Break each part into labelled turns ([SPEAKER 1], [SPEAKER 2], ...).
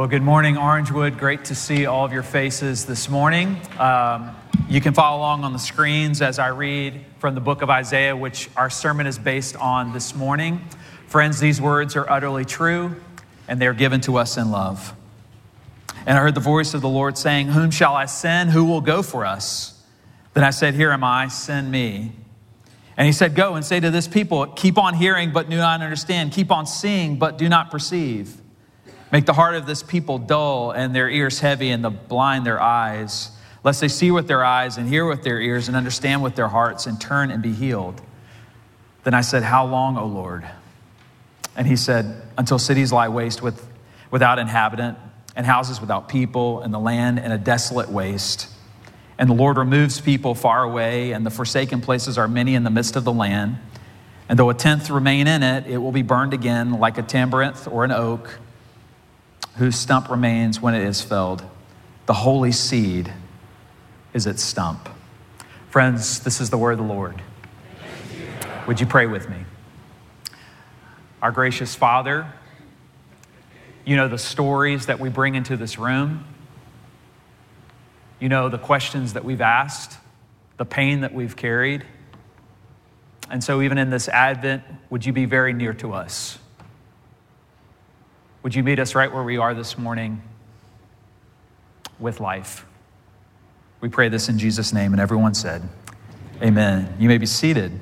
[SPEAKER 1] Well, good morning, Orangewood. Great to see all of your faces this morning. Um, you can follow along on the screens as I read from the book of Isaiah, which our sermon is based on this morning. Friends, these words are utterly true, and they're given to us in love. And I heard the voice of the Lord saying, Whom shall I send? Who will go for us? Then I said, Here am I, send me. And he said, Go and say to this people, Keep on hearing, but do not understand. Keep on seeing, but do not perceive. Make the heart of this people dull and their ears heavy and the blind their eyes, lest they see with their eyes and hear with their ears and understand with their hearts and turn and be healed. Then I said, How long, O Lord? And he said, Until cities lie waste with, without inhabitant, and houses without people, and the land in a desolate waste. And the Lord removes people far away, and the forsaken places are many in the midst of the land. And though a tenth remain in it, it will be burned again like a terebinth or an oak whose stump remains when it is felled. The holy seed is its stump. Friends, this is the word of the Lord. Would you pray with me? Our gracious Father, you know the stories that we bring into this room. You know the questions that we've asked, the pain that we've carried. And so, even in this Advent, would you be very near to us? Would you meet us right where we are this morning with life? We pray this in Jesus' name, and everyone said, Amen. You may be seated.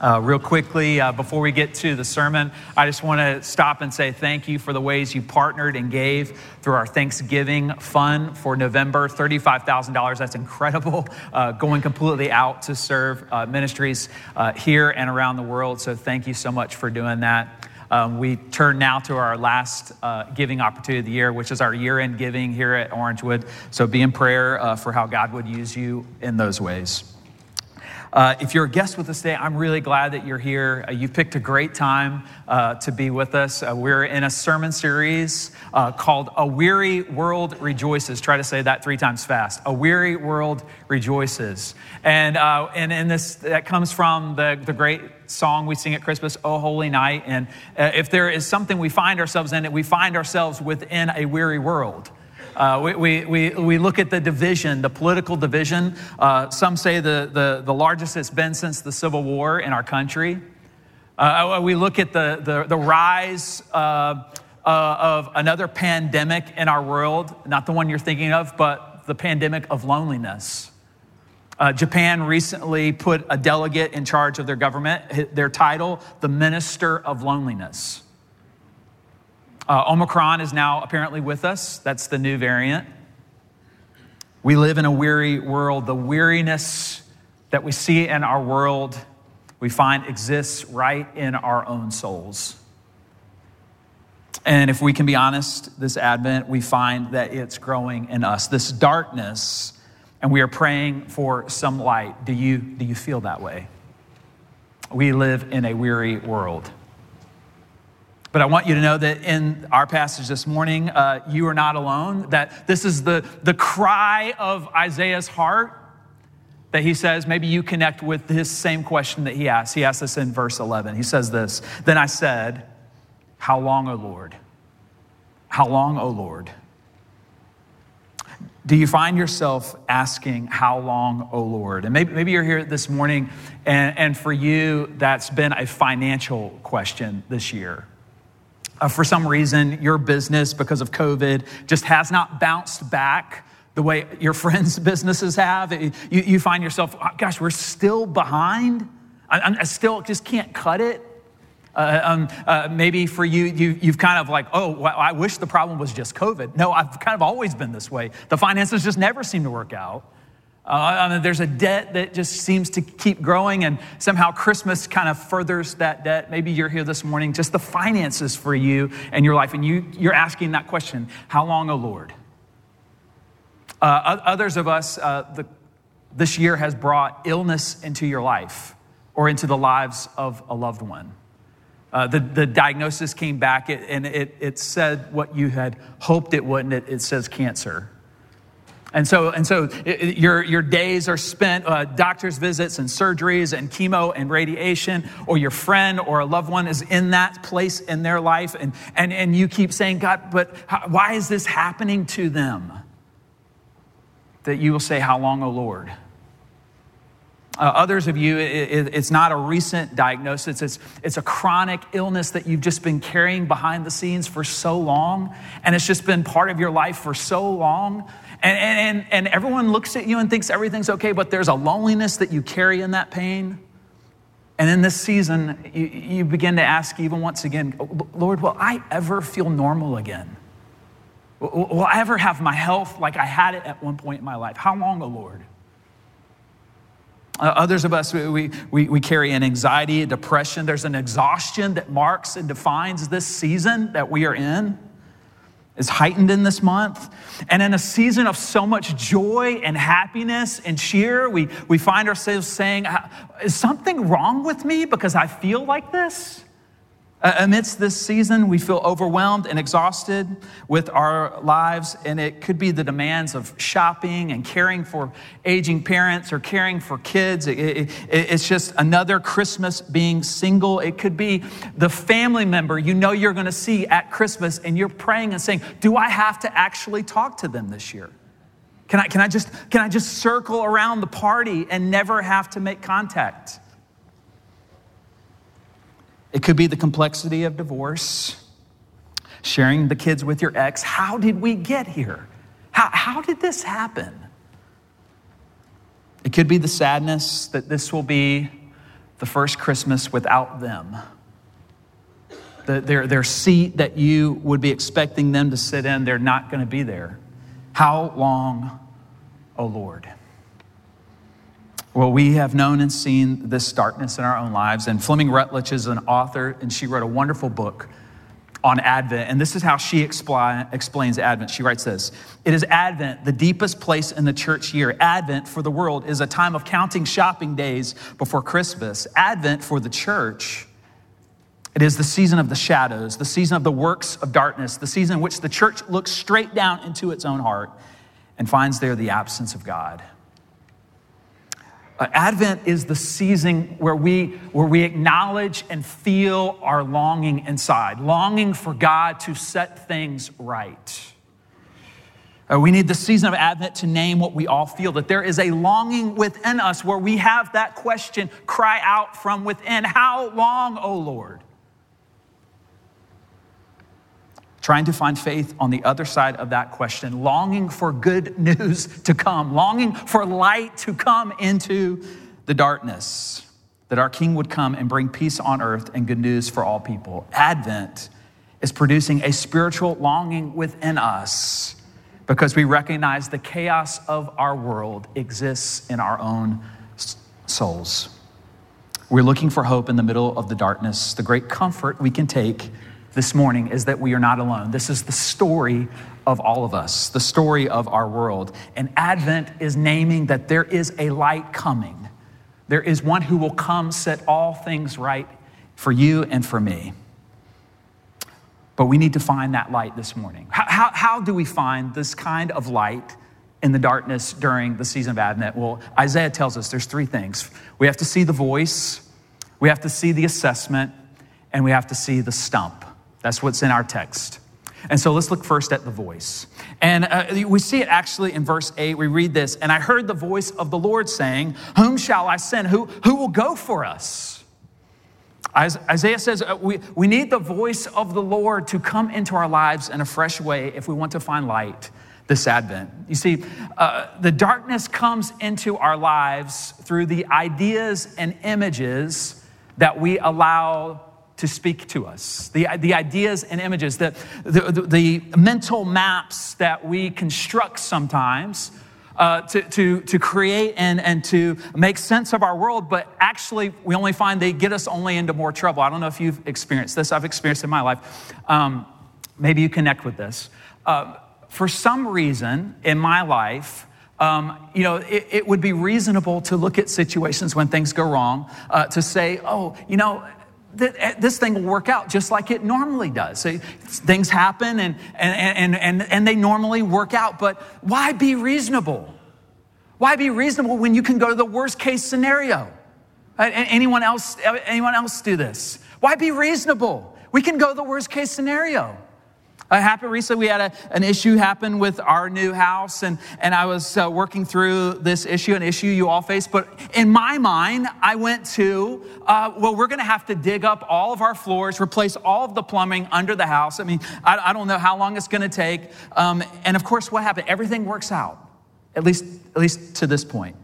[SPEAKER 1] Uh, real quickly, uh, before we get to the sermon, I just want to stop and say thank you for the ways you partnered and gave through our Thanksgiving fund for November $35,000. That's incredible, uh, going completely out to serve uh, ministries uh, here and around the world. So, thank you so much for doing that. Um, we turn now to our last uh, giving opportunity of the year, which is our year end giving here at Orangewood. So be in prayer uh, for how God would use you in those ways. Uh, if you're a guest with us today, I'm really glad that you're here. Uh, you've picked a great time uh, to be with us. Uh, we're in a sermon series uh, called A Weary World Rejoices. Try to say that three times fast. A Weary World Rejoices. And, uh, and, and this, that comes from the, the great song we sing at Christmas, Oh Holy Night. And if there is something we find ourselves in, we find ourselves within a weary world. Uh, we, we, we, look at the division, the political division. Uh, some say the, the, the largest it's been since the Civil War in our country. Uh, we look at the, the, the rise uh, uh, of another pandemic in our world, not the one you're thinking of, but the pandemic of loneliness. Uh, Japan recently put a delegate in charge of their government, their title, the Minister of Loneliness. Uh, Omicron is now apparently with us. That's the new variant. We live in a weary world. The weariness that we see in our world, we find exists right in our own souls. And if we can be honest, this Advent, we find that it's growing in us. This darkness, and we are praying for some light. Do you, do you feel that way? We live in a weary world. But I want you to know that in our passage this morning, uh, you are not alone, that this is the, the cry of Isaiah's heart that he says, maybe you connect with this same question that he asked. He asked this in verse 11. He says this Then I said, How long, O Lord? How long, O Lord? Do you find yourself asking, How long, O Lord? And maybe, maybe you're here this morning, and, and for you, that's been a financial question this year uh, for some reason, your business, because of COVID, just has not bounced back the way your friends' businesses have. You, you find yourself, oh, gosh, we're still behind. I, I still just can't cut it. Uh, um, uh, maybe for you, you, you've kind of like, oh, well, I wish the problem was just COVID. No, I've kind of always been this way. The finances just never seem to work out. Uh, there's a debt that just seems to keep growing, and somehow Christmas kind of furthers that debt. Maybe you're here this morning, just the finances for you and your life, and you, you're asking that question How long, O Lord? Uh, others of us, uh, the, this year has brought illness into your life or into the lives of a loved one. Uh, the, the diagnosis came back and it, it said what you had hoped it wouldn't. It, it says cancer. And so, and so it, your, your days are spent uh, doctor's visits and surgeries and chemo and radiation, or your friend or a loved one is in that place in their life, and, and, and you keep saying, God, but how, why is this happening to them? That you will say, How long, O Lord? Uh, others of you, it, it, it's not a recent diagnosis, it's, it's a chronic illness that you've just been carrying behind the scenes for so long, and it's just been part of your life for so long and, and, and everyone looks at you and thinks everything's okay, but there's a loneliness that you carry in that pain. And in this season, you, you begin to ask even once again, Lord, will I ever feel normal again? Will I ever have my health like I had it at one point in my life? How long, O oh Lord? Uh, others of us, we, we, we carry an anxiety, a depression. There's an exhaustion that marks and defines this season that we are in is heightened in this month. And in a season of so much joy and happiness and cheer, we, we find ourselves saying, uh, Is something wrong with me because I feel like this? Amidst this season, we feel overwhelmed and exhausted with our lives, and it could be the demands of shopping and caring for aging parents or caring for kids. It, it, it's just another Christmas being single. It could be the family member you know you're going to see at Christmas, and you're praying and saying, Do I have to actually talk to them this year? Can I, can I, just, can I just circle around the party and never have to make contact? It could be the complexity of divorce, sharing the kids with your ex. How did we get here? How, how did this happen? It could be the sadness that this will be the first Christmas without them. The, their, their seat that you would be expecting them to sit in, they're not going to be there. How long, O oh Lord? Well, we have known and seen this darkness in our own lives. And Fleming Rutledge is an author, and she wrote a wonderful book on Advent. And this is how she expli- explains Advent. She writes this It is Advent, the deepest place in the church year. Advent for the world is a time of counting shopping days before Christmas. Advent for the church. It is the season of the shadows, the season of the works of darkness, the season in which the church looks straight down into its own heart and finds there the absence of God. Uh, Advent is the season where we, where we acknowledge and feel our longing inside, longing for God to set things right. Uh, we need the season of Advent to name what we all feel, that there is a longing within us where we have that question cry out from within How long, O Lord? Trying to find faith on the other side of that question, longing for good news to come, longing for light to come into the darkness, that our King would come and bring peace on earth and good news for all people. Advent is producing a spiritual longing within us because we recognize the chaos of our world exists in our own souls. We're looking for hope in the middle of the darkness, the great comfort we can take this morning is that we are not alone. This is the story of all of us, the story of our world. And Advent is naming that there is a light coming. There is one who will come set all things right for you and for me. But we need to find that light this morning. How, how, how do we find this kind of light in the darkness during the season of Advent? Well, Isaiah tells us there's three things we have to see the voice, we have to see the assessment, and we have to see the stump. That's what's in our text. And so let's look first at the voice. And uh, we see it actually in verse 8. We read this, and I heard the voice of the Lord saying, Whom shall I send? Who, who will go for us? Isaiah says uh, we, we need the voice of the Lord to come into our lives in a fresh way if we want to find light this Advent. You see, uh, the darkness comes into our lives through the ideas and images that we allow to speak to us. The, the ideas and images, the, the, the mental maps that we construct sometimes uh, to, to, to create and, and to make sense of our world, but actually we only find they get us only into more trouble. I don't know if you've experienced this, I've experienced in my life. Um, maybe you connect with this. Uh, for some reason in my life, um, you know, it, it, would be reasonable to look at situations when things go wrong, uh, to say, oh, you know, Eh, this thing will work out just like it normally does. So things happen and, and, and, and, and they normally work out, but why be reasonable? Why be reasonable when you can go to the worst case scenario? Anyone else, eh, anyone else do this? Why be reasonable? We can go the worst case scenario. It happened recently. We had a, an issue happen with our new house, and, and I was uh, working through this issue, an issue you all face. But in my mind, I went to, uh, well, we're going to have to dig up all of our floors, replace all of the plumbing under the house. I mean, I, I don't know how long it's going to take. Um, and of course, what happened? Everything works out, at least, at least to this point.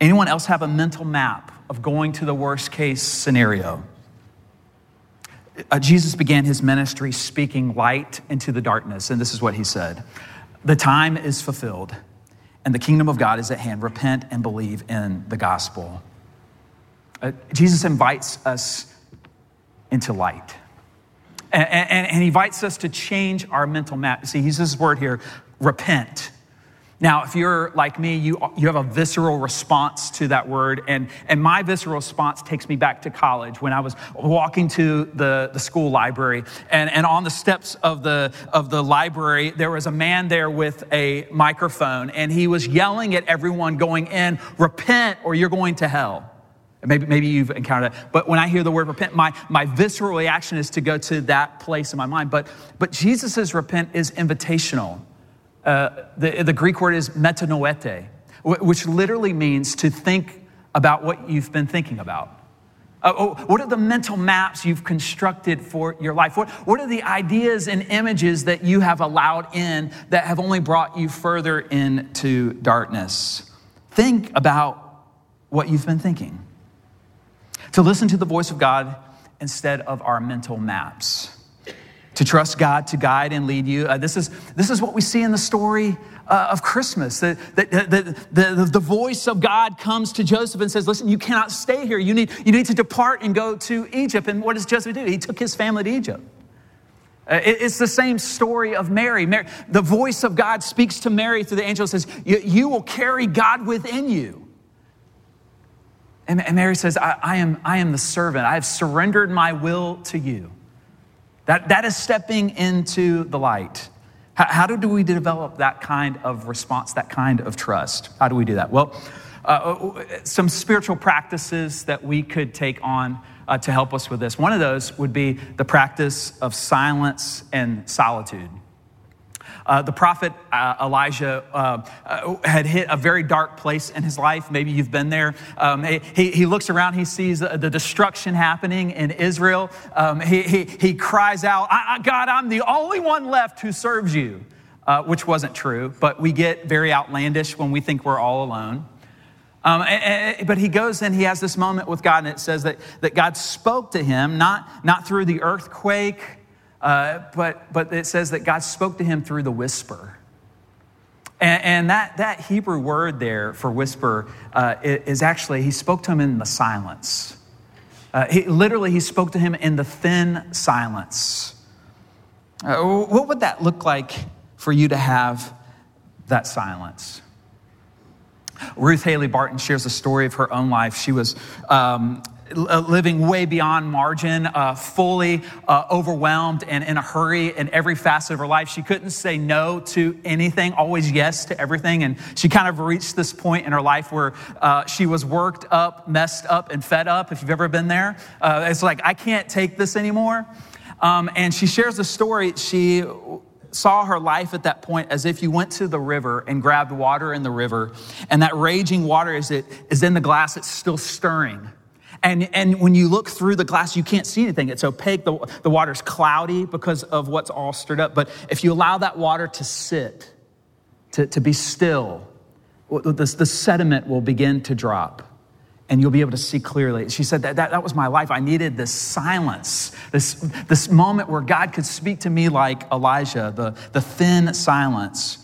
[SPEAKER 1] Anyone else have a mental map of going to the worst case scenario? Uh, Jesus began his ministry speaking light into the darkness, and this is what he said The time is fulfilled, and the kingdom of God is at hand. Repent and believe in the gospel. Uh, Jesus invites us into light. And, and, and, he invites us to change our mental map. See, he uses this word here repent. Now, if you're like me, you, you have a visceral response to that word. And, and my visceral response takes me back to college when I was walking to the, the school library. And, and on the steps of the, of the library, there was a man there with a microphone, and he was yelling at everyone going in, Repent or you're going to hell. Maybe, maybe you've encountered that. But when I hear the word repent, my, my visceral reaction is to go to that place in my mind. But, but Jesus' repent is invitational. Uh, the, the Greek word is metanoete, which literally means to think about what you've been thinking about. Uh, oh, what are the mental maps you've constructed for your life? What, what are the ideas and images that you have allowed in that have only brought you further into darkness? Think about what you've been thinking. To listen to the voice of God instead of our mental maps to trust God to guide and lead you. Uh, this, is, this is what we see in the story uh, of Christmas. The, the, the, the, the voice of God comes to Joseph and says, Listen, you cannot stay here. You need, you need to depart and go to Egypt. And what does Joseph do? He took his family to Egypt. Uh, it, it's the same story of Mary. Mary. The voice of God speaks to Mary through the angel and says, You, will carry God within you. And, and Mary says, I, I, am, I am the servant. I have surrendered my will to you. That, that is stepping into the light. How, how do we develop that kind of response, that kind of trust? How do we do that? Well, uh, uh, some spiritual practices that we could take on uh, to help us with this. One of those would be the practice of silence and solitude. Uh, the prophet uh, Elijah uh, uh, had hit a very dark place in his life. Maybe you've been there. Um, he, he, looks around, he sees the, destruction happening in Israel. Um, he, he, he cries out, God, I'm the only one left who serves you, uh, which wasn't true, but we get very outlandish when we think we're all alone. Um, and, and, but he goes and he has this moment with God, and it says that, that God spoke to him, not, not through the earthquake, uh, but, but it says that God spoke to him through the whisper. And, and that, that Hebrew word there for whisper uh, is actually, he spoke to him in the silence. Uh, he, literally, he spoke to him in the thin silence. Uh, what would that look like for you to have that silence? Ruth Haley Barton shares a story of her own life. She was um, living way beyond margin, uh, fully uh, overwhelmed and in a hurry in every facet of her life. She couldn't say no to anything, always yes to everything. And she kind of reached this point in her life where uh, she was worked up, messed up, and fed up. If you've ever been there, uh, it's like, I can't take this anymore. Um, and she shares a story. She saw her life at that point as if you went to the river and grabbed water in the river, and that raging water is, it, is in the glass, it's still stirring. And, and when you look through the glass, you can't see anything. It's opaque. The, the water's cloudy because of what's all stirred up. But if you allow that water to sit, to, to be still, the, the sediment will begin to drop and you'll be able to see clearly. She said that, that that was my life. I needed this silence, this, this moment where God could speak to me like Elijah, the, the thin silence.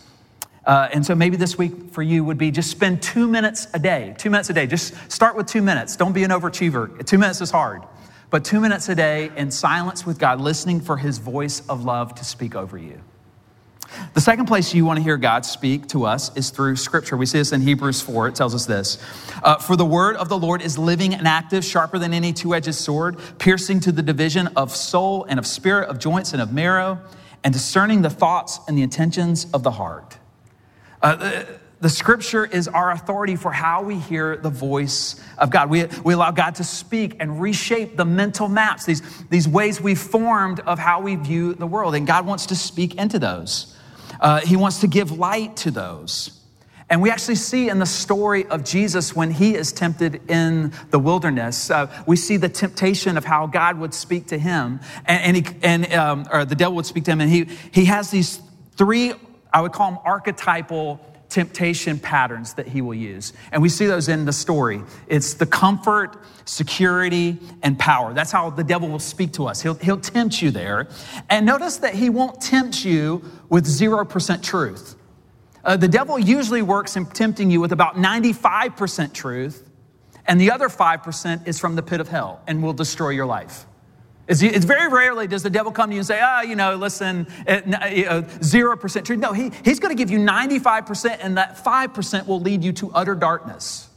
[SPEAKER 1] Uh, and so maybe this week for you would be just spend two minutes a day, two minutes a day. Just start with two minutes. Don't be an overachiever. Two minutes is hard, but two minutes a day in silence with God, listening for his voice of love to speak over you. The second place you want to hear God speak to us is through Scripture. We see this in Hebrews 4. It tells us this uh, For the word of the Lord is living and active, sharper than any two edged sword, piercing to the division of soul and of spirit, of joints and of marrow, and discerning the thoughts and the intentions of the heart. Uh, the, the scripture is our authority for how we hear the voice of God. We, we allow God to speak and reshape the mental maps, these, these ways we've formed of how we view the world. And God wants to speak into those. Uh, he wants to give light to those. And we actually see in the story of Jesus when he is tempted in the wilderness, uh, we see the temptation of how God would speak to him, and, and, he, and um, or the devil would speak to him, and he, he has these three, I would call them archetypal temptation patterns that he will use. And we see those in the story. It's the comfort, security, and power. That's how the devil will speak to us. He'll, he'll tempt you there. And notice that he won't tempt you with 0% truth. Uh, the devil usually works in tempting you with about 95% truth, and the other 5% is from the pit of hell and will destroy your life. It's, it's, very rarely does the devil come to you and say, ah, oh, you know, listen, zero percent truth. No, he, he's going to give you 95%, and that 5% will lead you to utter darkness.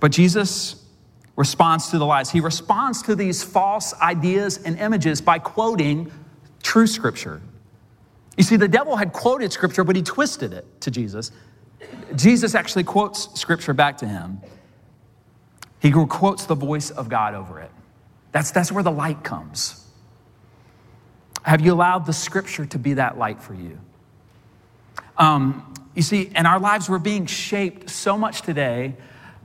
[SPEAKER 1] But Jesus responds to the lies. He responds to these false ideas and images by quoting true scripture. You see, the devil had quoted scripture, but he twisted it to Jesus. Jesus actually quotes scripture back to him. He quotes the voice of God over it. That's, that's where the light comes. Have you allowed the scripture to be that light for you? Um, you see, in our lives, we're being shaped so much today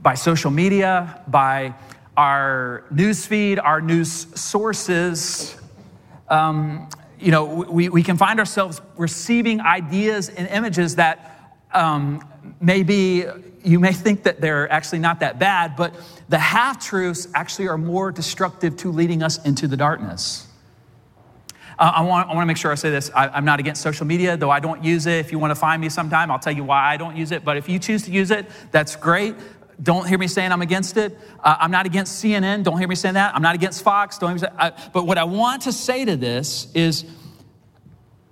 [SPEAKER 1] by social media, by our news feed, our news sources. Um, you know, we, we can find ourselves receiving ideas and images that um, maybe you may think that they're actually not that bad, but the half truths actually are more destructive to leading us into the darkness. Uh, I, want, I want to make sure I say this. I, am not against social media, though I don't use it. If you want to find me sometime, I'll tell you why I don't use it. But if you choose to use it, that's great. Don't hear me saying I'm against it. Uh, I'm not against CNN. Don't hear me saying that. I'm not against Fox. Don't hear me say, I, but what I want to say to this is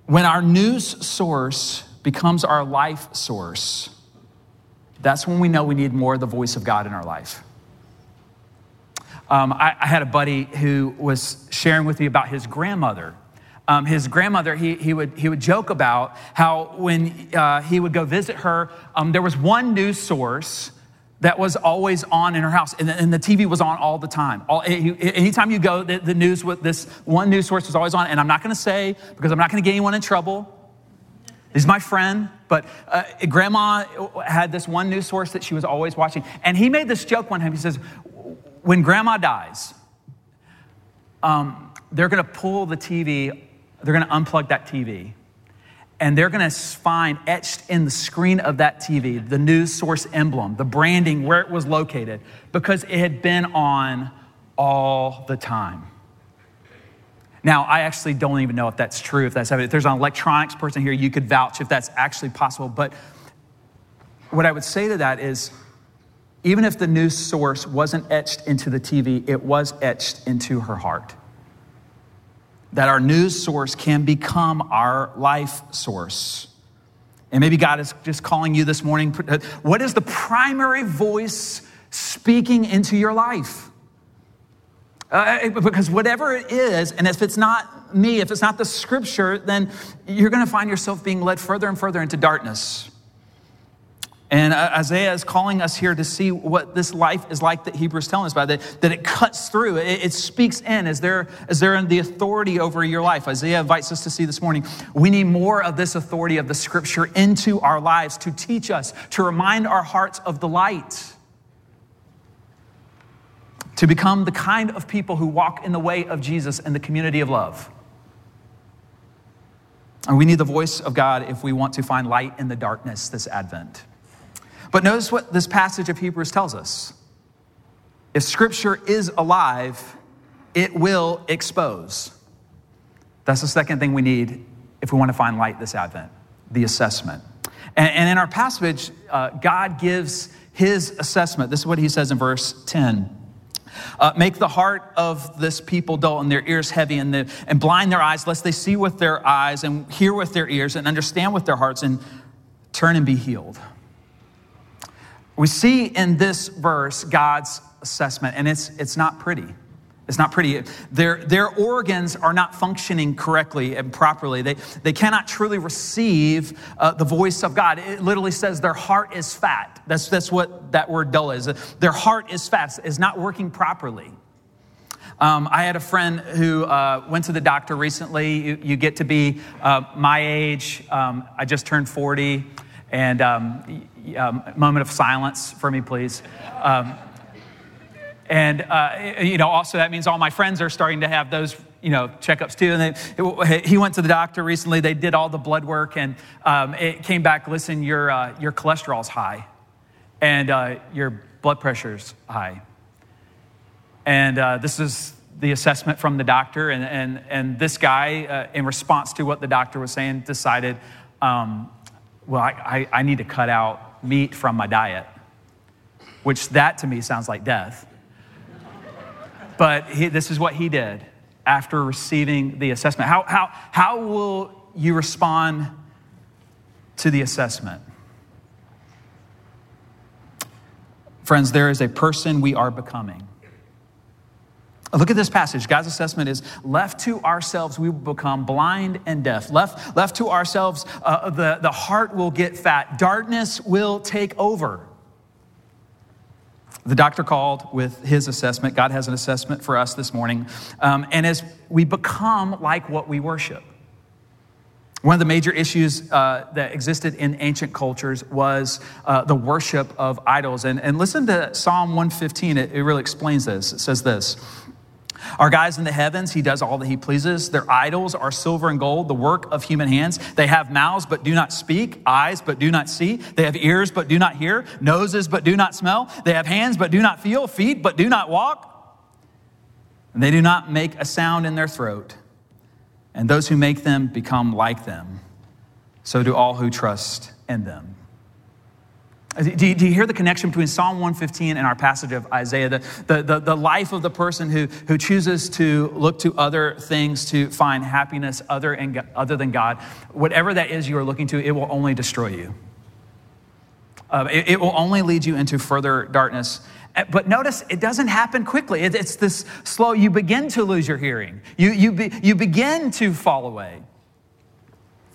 [SPEAKER 1] when our news source becomes our life source, that's when we know we need more of the voice of God in our life. Um, I, I, had a buddy who was sharing with me about his grandmother. Um, his grandmother, he, he, would, he would joke about how when uh, he would go visit her, um, there was one news source that was always on in her house, and the, and the TV was on all the time. All, anytime you go, the, the news with this one news source was always on. And I'm not to say because I'm not to get anyone in trouble. He's my friend, but uh, grandma had this one news source that she was always watching. And he made this joke one time. He says, When grandma dies, um, they're going to pull the TV, they're going to unplug that TV, and they're going to find etched in the screen of that TV the news source emblem, the branding, where it was located, because it had been on all the time. Now, I actually don't even know if that's true, if that's if there's an electronics person here, you could vouch if that's actually possible. But what I would say to that is even if the news source wasn't etched into the TV, it was etched into her heart. That our news source can become our life source. And maybe God is just calling you this morning. Uh, what is the primary voice speaking into your life? Uh, because whatever it is, and if it's not me, if it's not the scripture, then you're going to find yourself being led further and further into darkness. And uh, Isaiah is calling us here to see what this life is like that Hebrews telling us about, that, that it cuts through, it, it speaks in. Is there, is there the authority over your life? Isaiah invites us to see this morning. We need more of this authority of the scripture into our lives to teach us, to remind our hearts of the light to become the kind of people who walk in the way of Jesus and the community of love. And we need the voice of God if we want to find light in the darkness this Advent. But notice what this passage of Hebrews tells us. If Scripture is alive, it will expose. That's the second thing we need if we want to find light this Advent the assessment. And, and in our passage, uh, God gives his assessment. This is what he says in verse 10. Uh, make the heart of this people dull and their ears heavy and, the, and blind their eyes, lest they see with their eyes and hear with their ears and understand with their hearts and turn and be healed. We see in this verse God's assessment, and it's, it's not pretty. It's not pretty. Their, their organs are not functioning correctly and properly. They, they cannot truly receive uh, the voice of God. It literally says their heart is fat. That's, that's what that word dull is. Their heart is fat, is not working properly. Um, I had a friend who uh, went to the doctor recently. You, you get to be uh, my age. Um, I just turned 40. And um, um moment of silence for me, please. And, uh, you know, also that means all my friends are starting to have those, you know, checkups too. And they, he went to the doctor recently. They did all the blood work and um, it came back, listen, your, uh, your cholesterol's high and uh, your blood pressure's high. And uh, this is the assessment from the doctor. And, and, and this guy, uh, in response to what the doctor was saying, decided, um, well, I, I, I need to cut out meat from my diet, which that to me sounds like death. But he, this is what he did after receiving the assessment. How, how, how will you respond to the assessment? Friends, there is a person we are becoming. Look at this passage. God's assessment is left to ourselves, we will become blind and deaf. Left, left to ourselves, uh, the, the heart will get fat. Darkness will take over. The doctor called with his assessment. God has an assessment for us this morning. Um, and as we become like what we worship, one of the major issues uh, that existed in ancient cultures was uh, the worship of idols. And, and listen to Psalm 115, it, it really explains this. It says this our guys in the heavens, he does all that he pleases. Their idols are silver and gold, the work of human hands. They have mouths but do not speak, eyes but do not see. They have ears but do not hear, noses but do not smell. They have hands but do not feel, feet but do not walk. And they do not make a sound in their throat. And those who make them become like them. So do all who trust in them. Do you, do you, hear the connection between Psalm 115 and our passage of Isaiah? The, the, the, the, life of the person who, who chooses to look to other things to find happiness other, and, other than God. Whatever that is you are looking to, it will only destroy you. Uh, it, it, will only lead you into further darkness. Uh, but notice it doesn't happen quickly. It, it's this slow, you begin to lose your hearing, you, you, be, you begin to fall away.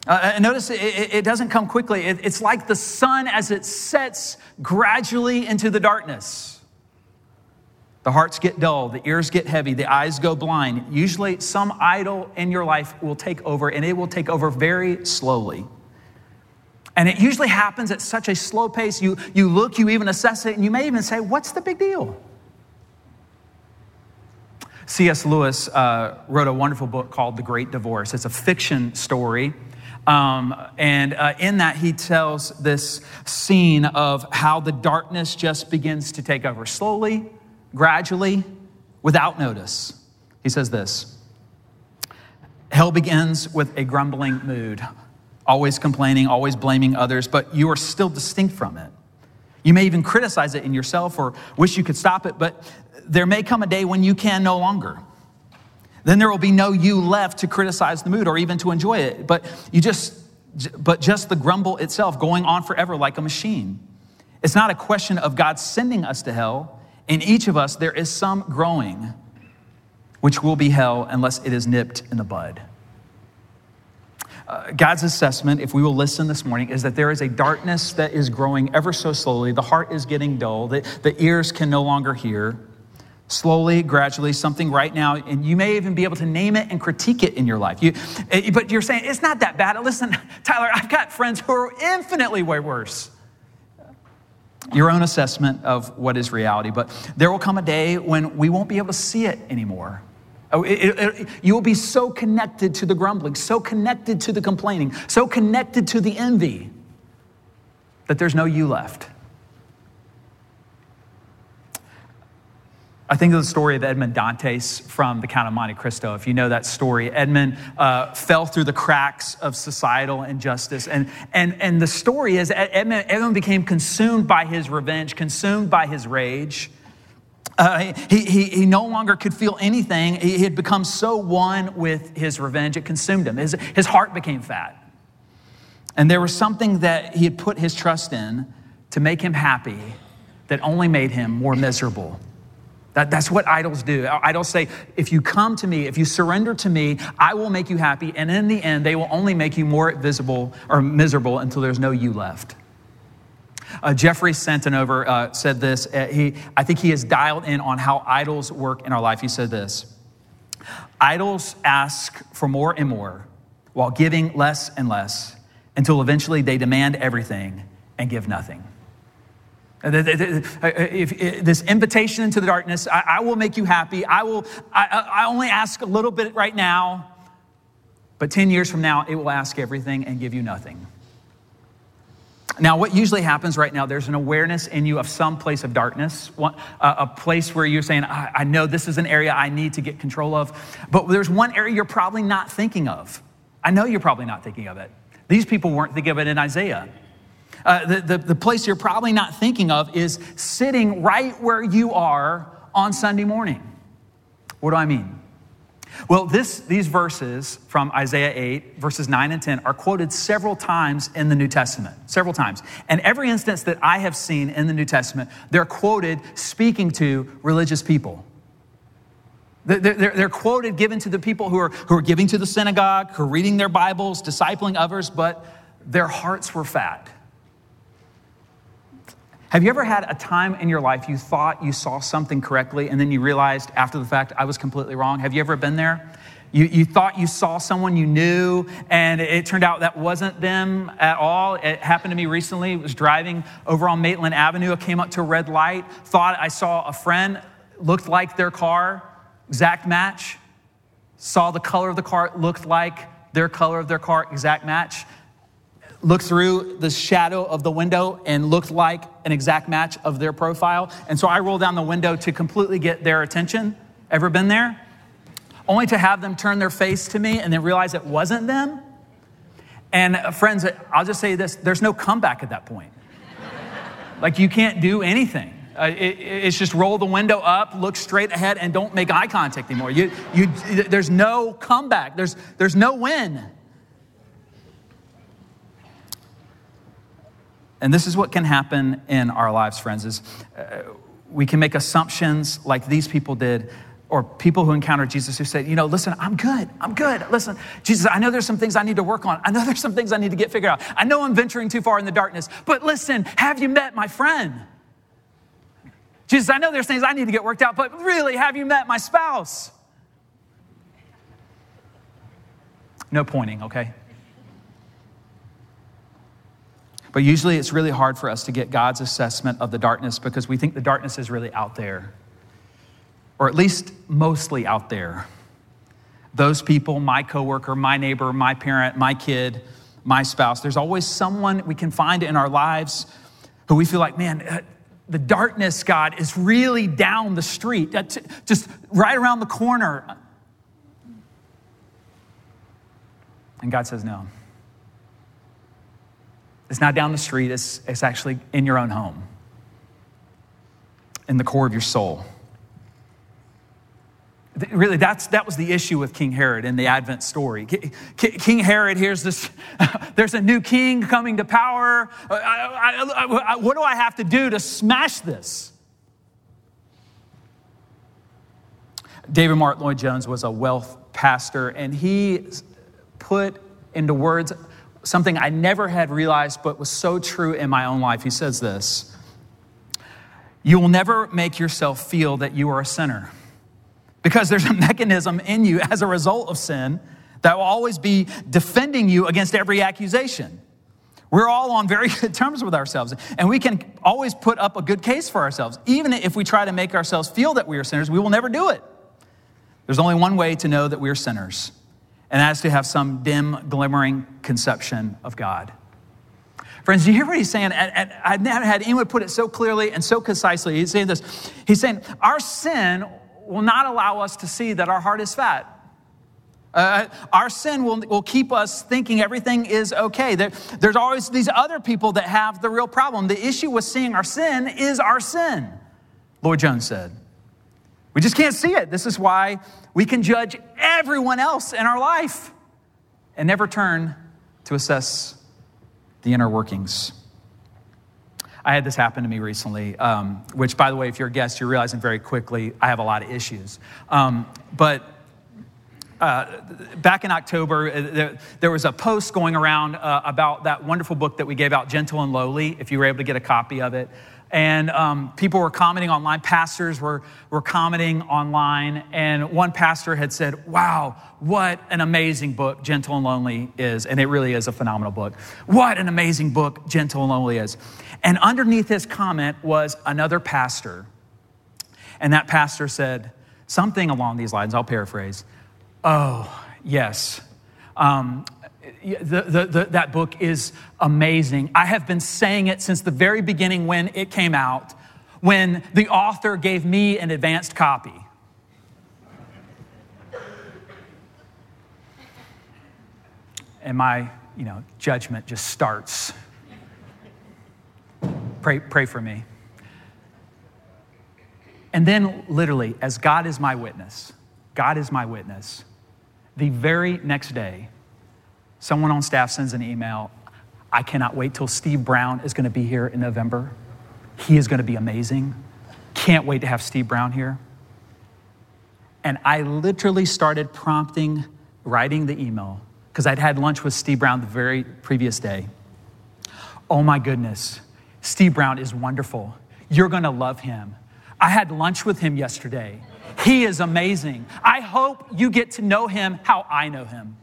[SPEAKER 1] Uh, notice it, it, doesn't come quickly. It, it's like the sun as it sets gradually into the darkness. The hearts get dull, the ears get heavy, the eyes go blind. Usually, some idol in your life will take over, and it will take over very slowly. And it usually happens at such a slow pace. You, you look, you even assess it, and you may even say, What's the big deal? C.S. Lewis uh, wrote a wonderful book called The Great Divorce. It's a fiction story um, and uh, in that, he tells this scene of how the darkness just begins to take over slowly, gradually, without notice. He says this Hell begins with a grumbling mood, always complaining, always blaming others, but you are still distinct from it. You may even criticize it in yourself or wish you could stop it, but there may come a day when you can no longer. Then there will be no you left to criticize the mood or even to enjoy it. But you just, but just the grumble itself going on forever like a machine. It's not a question of God sending us to hell. In each of us, there is some growing, which will be hell unless it is nipped in the bud. Uh, God's assessment, if we will listen this morning, is that there is a darkness that is growing ever so slowly. The heart is getting dull, the, the ears can no longer hear slowly, gradually, something right now, and you may even be able to name it and critique it in your life. You, eh, but you're saying, it's not that bad. Listen, Tyler, I've got friends who are infinitely way worse. Your own assessment of what is reality, but there will come a day when we won't be able to see it anymore. Oh, it, it, it, you will be so connected to the grumbling, so connected to the complaining, so connected to the envy that there's no you left. I think of the story of Edmond Dantes from The Count of Monte Cristo. If you know that story, Edmond uh, fell through the cracks of societal injustice. And, and, and the story is Edmond, became consumed by his revenge, consumed by his rage. Uh, he, he, he no longer could feel anything. He had become so one with his revenge, it consumed him. His, his heart became fat. And there was something that he had put his trust in to make him happy that only made him more miserable. That, that's what idols do. Idols say, if you come to me, if you surrender to me, I will make you happy. And in the end, they will only make you more visible or miserable until there's no you left. Uh, Jeffrey Satinover uh, said this. Uh, he, I think he has dialed in on how idols work in our life. He said this Idols ask for more and more while giving less and less until eventually they demand everything and give nothing. Uh, uh, if, this invitation into the darkness, I, will make you happy. I will. I, I only ask a little bit right now, but 10 years from now, it will ask everything and give you nothing. Now, what usually happens right now, there's an awareness in you of some place of darkness, a place where you're saying, I know this is an area I need to get control of. But there's one area you're probably not thinking of. I know you're probably not thinking of it. These people weren't thinking of it in Isaiah. Uh, the, the, the place you're probably not thinking of is sitting right where you are on Sunday morning. What do I mean? Well, this, these verses from Isaiah 8, verses 9 and 10, are quoted several times in the New Testament. Several times. And every instance that I have seen in the New Testament, they're quoted speaking to religious people. They're, they're, they're, quoted given to the people who are, who are giving to the synagogue, who are reading their Bibles, discipling others, but their hearts were fat. Have you ever had a time in your life you thought you saw something correctly and then you realized after the fact I was completely wrong? Have you ever been there? You, you thought you saw someone you knew, and it turned out that wasn't them at all. It happened to me recently. I was driving over on Maitland Avenue. I came up to a red light, thought I saw a friend, looked like their car, exact match. Saw the color of the car, looked like their color of their car, exact match looked through the shadow of the window and looked like an exact match of their profile. And so I rolled down the window to completely get their attention. Ever been there? Only to have them turn their face to me and then realize it wasn't them. And uh, friends, I'll just say this there's no comeback at that point. like you can't do anything. Uh, it, it's just roll the window up, look straight ahead, and don't make eye contact anymore. You, you, there's no comeback. There's, there's no win. And this is what can happen in our lives, friends, is uh, we can make assumptions like these people did or people who encounter Jesus who said, you know, listen, I'm good. I'm good. Listen, Jesus, I know there's some things I need to work on. I know there's some things I need to get figured out. I know I'm venturing too far in the darkness, but listen, have you met my friend? Jesus, I know there's things I need to get worked out, but really, have you met my spouse? No pointing, okay? But usually it's really hard for us to get God's assessment of the darkness because we think the darkness is really out there, or at least mostly out there. Those people, my coworker, my neighbor, my parent, my kid, my spouse, there's always someone we can find in our lives who we feel like, man, uh, the darkness, God, is really down the street, just right around the corner. And God says, no. It's not down the street, it's, it's actually in your own home, in the core of your soul. Really, that's, that was the issue with King Herod in the Advent story. King Herod, here's this, there's a new king coming to power. I, I, I, what do I have to do to smash this? David Martyn Lloyd Jones was a wealth pastor, and he put into words something I never had realized but was so true in my own life. He says this You will never make yourself feel that you are a sinner because there's a mechanism in you as a result of sin that will always be defending you against every accusation. We're all on very good terms with ourselves, and we can always put up a good case for ourselves. Even if we try to make ourselves feel that we are sinners, we will never do it. There's only one way to know that we are sinners, and that is to have some dim, glimmering conception of God. Friends, do you hear what he's saying? I've never had anyone put it so clearly and so concisely. He's saying this. He's saying, Our sin will not allow us to see that our heart is fat. Uh, our sin will, will keep us thinking everything is okay. There, there's always these other people that have the real problem. The issue with seeing our sin is our sin, Lloyd Jones said. We just can't see it. This is why we can judge everyone else in our life and never turn to assess the inner workings. I had this happen to me recently, um, which, by the way, if you're a guest, you're realizing very quickly I have a lot of issues. Um, but uh, back in October, uh, there, there, was a post going around uh, about that wonderful book that we gave out, Gentle and Lowly, if you were able to get a copy of it. And um, people were commenting online, pastors were, were commenting online, and one pastor had said, Wow, what an amazing book Gentle and Lonely is. And it really is a phenomenal book. What an amazing book Gentle and Lonely is. And underneath his comment was another pastor. And that pastor said something along these lines, I'll paraphrase. Oh, yes. Um, the, the, the, that book is amazing. I have been saying it since the very beginning when it came out, when the author gave me an advanced copy. And my, you know, judgment just starts. Pray, pray for me. And then, literally, as God is my witness, God is my witness, the very next day, Someone on staff sends an email. I cannot wait till Steve Brown is going to be here in November. He is going to be amazing. Can't wait to have Steve Brown here. And I literally started prompting, writing the email, because I'd had lunch with Steve Brown the very previous day. Oh my goodness, Steve Brown is wonderful. You're going to love him. I had lunch with him yesterday. He is amazing. I hope you get to know him how I know him.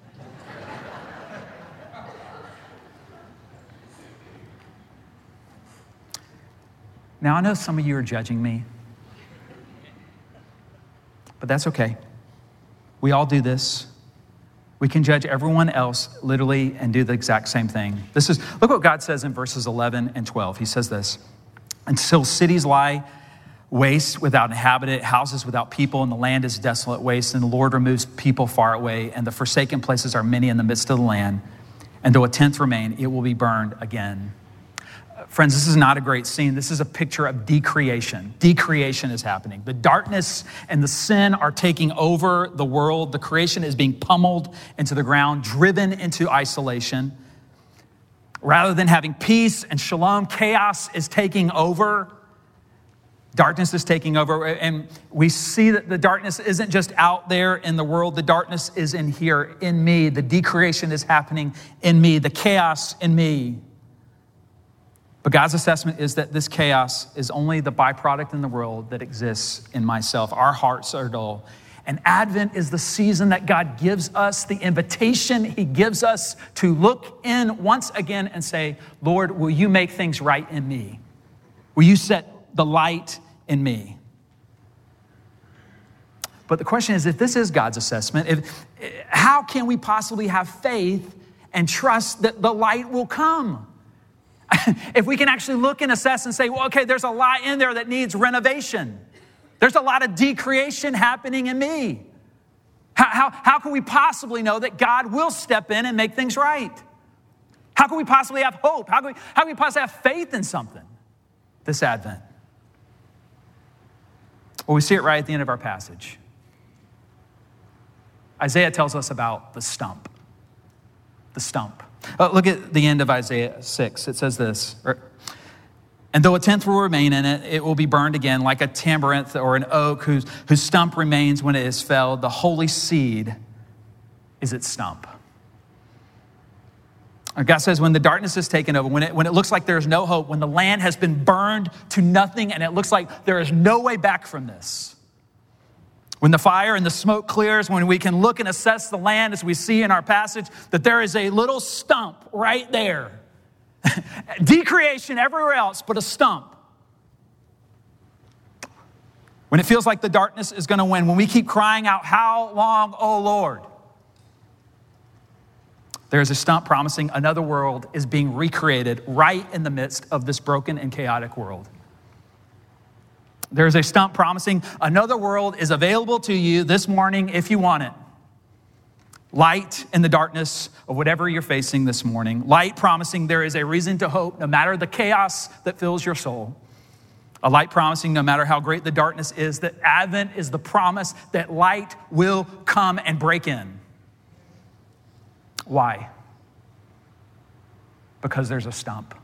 [SPEAKER 1] Now, I know some of you are judging me, but that's okay. We all do this. We can judge everyone else literally and do the exact same thing. This is, look what God says in verses 11 and 12. He says this Until cities lie waste without inhabitant, houses without people, and the land is desolate waste, and the Lord removes people far away, and the forsaken places are many in the midst of the land. And though a tenth remain, it will be burned again. Friends, this is not a great scene. This is a picture of decreation. Decreation is happening. The darkness and the sin are taking over the world. The creation is being pummeled into the ground, driven into isolation. Rather than having peace and shalom, chaos is taking over. Darkness is taking over. And we see that the darkness isn't just out there in the world, the darkness is in here, in me. The decreation is happening in me, the chaos in me. But God's assessment is that this chaos is only the byproduct in the world that exists in myself. Our hearts are dull. And Advent is the season that God gives us, the invitation He gives us to look in once again and say, Lord, will you make things right in me? Will you set the light in me? But the question is if this is God's assessment, if, how can we possibly have faith and trust that the light will come? if we can actually look and assess and say, well, okay, there's a lot in there that needs renovation. There's a lot of decreation happening in me. How, how, how can we possibly know that God will step in and make things right? How can we possibly have hope? How can we, how can we possibly have faith in something this Advent? Well, we see it right at the end of our passage. Isaiah tells us about the stump. The stump. Uh, look at the end of Isaiah 6. It says this And though a tenth will remain in it, it will be burned again like a tamarisk or an oak whose, whose stump remains when it is felled. The holy seed is its stump. Uh, God says, when the darkness is taken over, when it, when it looks like there's no hope, when the land has been burned to nothing and it looks like there is no way back from this, when the fire and the smoke clears, when we can look and assess the land as we see in our passage, that there is a little stump right there. Decreation everywhere else, but a stump. When it feels like the darkness is going to win, when we keep crying out, How long, O Lord? There's a stump promising another world is being recreated right in the midst of this broken and chaotic world. There's a stump promising another world is available to you this morning if you want it. Light in the darkness of whatever you're facing this morning. Light promising there is a reason to hope no matter the chaos that fills your soul. A light promising, no matter how great the darkness is, that Advent is the promise that light will come and break in. Why? Because there's a stump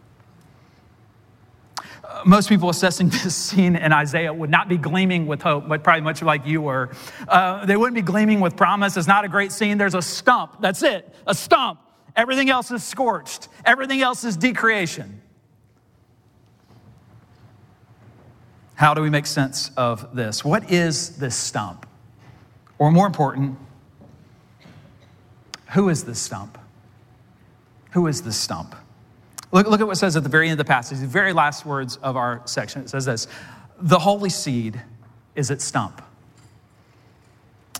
[SPEAKER 1] most people assessing this scene in Isaiah would not be gleaming with hope, but probably much like you were. Uh, they wouldn't be gleaming with promise. It's not a great scene. There's a stump. That's it, a stump. Everything else is scorched, everything else is decreation. How do we make sense of this? What is this stump? Or more important, who is this stump? Who is this stump? Look, look at what it says at the very end of the passage, the very last words of our section. It says this The holy seed is its stump.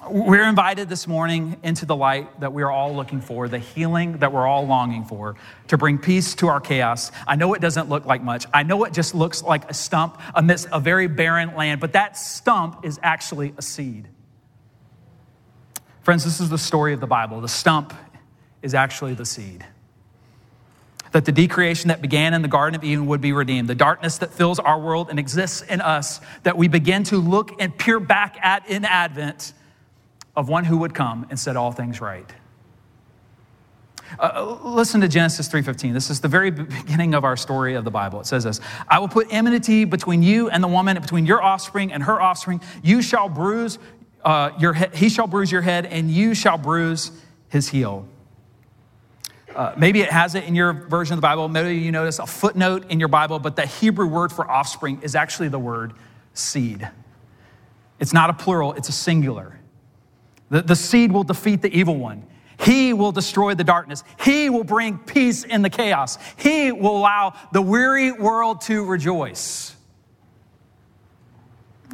[SPEAKER 1] We're invited this morning into the light that we're all looking for, the healing that we're all longing for, to bring peace to our chaos. I know it doesn't look like much. I know it just looks like a stump amidst a very barren land, but that stump is actually a seed. Friends, this is the story of the Bible. The stump is actually the seed that the decreation that began in the Garden of Eden would be redeemed. The darkness that fills our world and exists in us, that we begin to look and peer back at in Advent of one who would come and set all things right. Uh, listen to Genesis 3:15. This is the very beginning of our story of the Bible. It says this: "I will put enmity between you and the woman, and between your offspring and her offspring. You shall bruise uh, your he-, he shall bruise your head, and you shall bruise his heel." Uh, maybe it has it in your version of the Bible. Maybe you notice a footnote in your Bible, but the Hebrew word for offspring is actually the word seed. It's not a plural, it's a singular. The, the seed will defeat the evil one. He will destroy the darkness. He will bring peace in the chaos. He will allow the weary world to rejoice.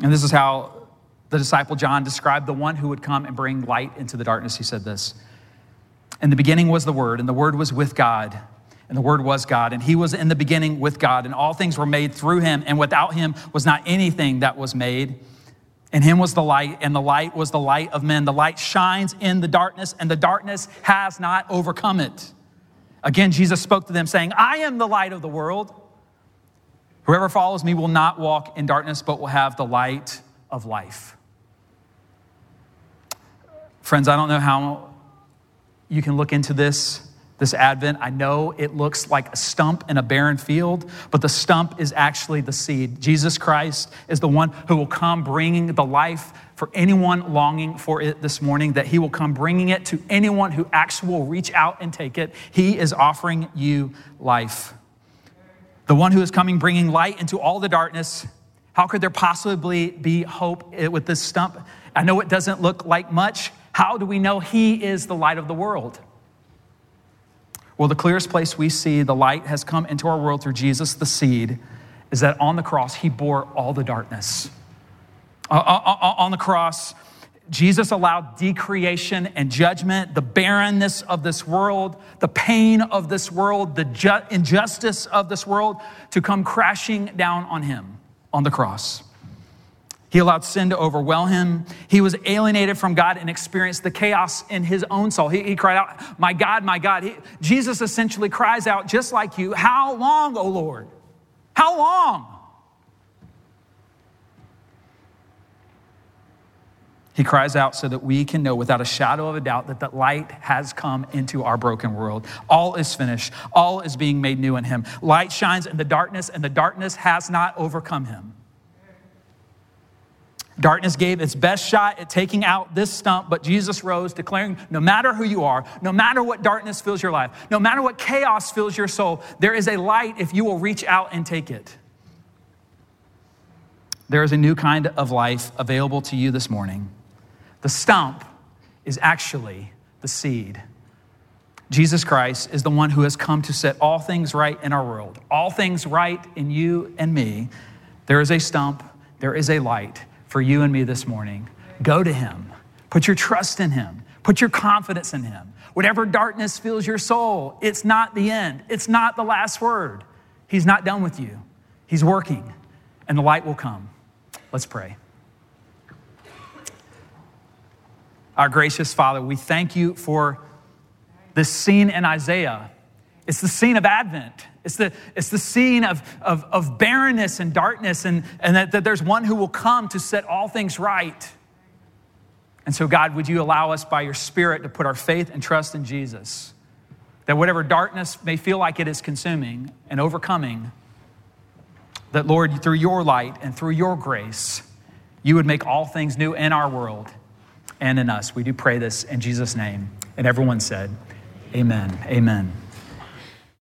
[SPEAKER 1] And this is how the disciple John described the one who would come and bring light into the darkness. He said this in the beginning was the Word, and the Word was with God, and the Word was God, and He was in the beginning with God, and all things were made through Him, and without Him was not anything that was made. In Him was the light, and the light was the light of men. The light shines in the darkness, and the darkness has not overcome it. Again, Jesus spoke to them, saying, I am the light of the world. Whoever follows me will not walk in darkness, but will have the light of life. Friends, I don't know how you can look into this this Advent. I know it looks like a stump in a barren field, but the stump is actually the seed. Jesus Christ is the one who will come bringing the life for anyone longing for it this morning, that he will come bringing it to anyone who actually will reach out and take it. He is offering you life. The one who is coming bringing light into all the darkness. How could there possibly be hope with this stump? I know it doesn't look like much. How do we know He is the light of the world? Well, the clearest place we see the light has come into our world through Jesus, the seed, is that on the cross, He bore all the darkness. Uh, uh, uh, on the cross, Jesus allowed decreation and judgment, the barrenness of this world, the pain of this world, the ju- injustice of this world to come crashing down on him on the cross. He allowed sin to overwhelm him. He was alienated from God and experienced the chaos in his own soul. He, he cried out, My God, my God. He, Jesus essentially cries out, just like you, How long, O Lord? How long? He cries out so that we can know without a shadow of a doubt that the light has come into our broken world. All is finished, all is being made new in Him. Light shines in the darkness, and the darkness has not overcome Him. Darkness gave its best shot at taking out this stump, but Jesus rose, declaring no matter who you are, no matter what darkness fills your life, no matter what chaos fills your soul, there is a light if you will reach out and take it. There is a new kind of life available to you this morning. The stump is actually the seed. Jesus Christ is the one who has come to set all things right in our world, all things right in you and me. There is a stump, there is a light for you and me this morning. Go to Him. Put your trust in Him. Put your confidence in Him. Whatever darkness fills your soul, it's not the end. It's not the last word. He's not done with you. He's working, and the light will come. Let's pray. Our gracious Father, we thank you for this scene in Isaiah It's the scene of Advent. It's the, it's the scene of, of, of barrenness and darkness, and, and that, that there's one who will come to set all things right. And so, God, would you allow us by your Spirit to put our faith and trust in Jesus? That whatever darkness may feel like it is consuming and overcoming, that, Lord, through your light and through your grace, you would make all things new in our world and in us. We do pray this in Jesus' name. And everyone said, Amen. Amen.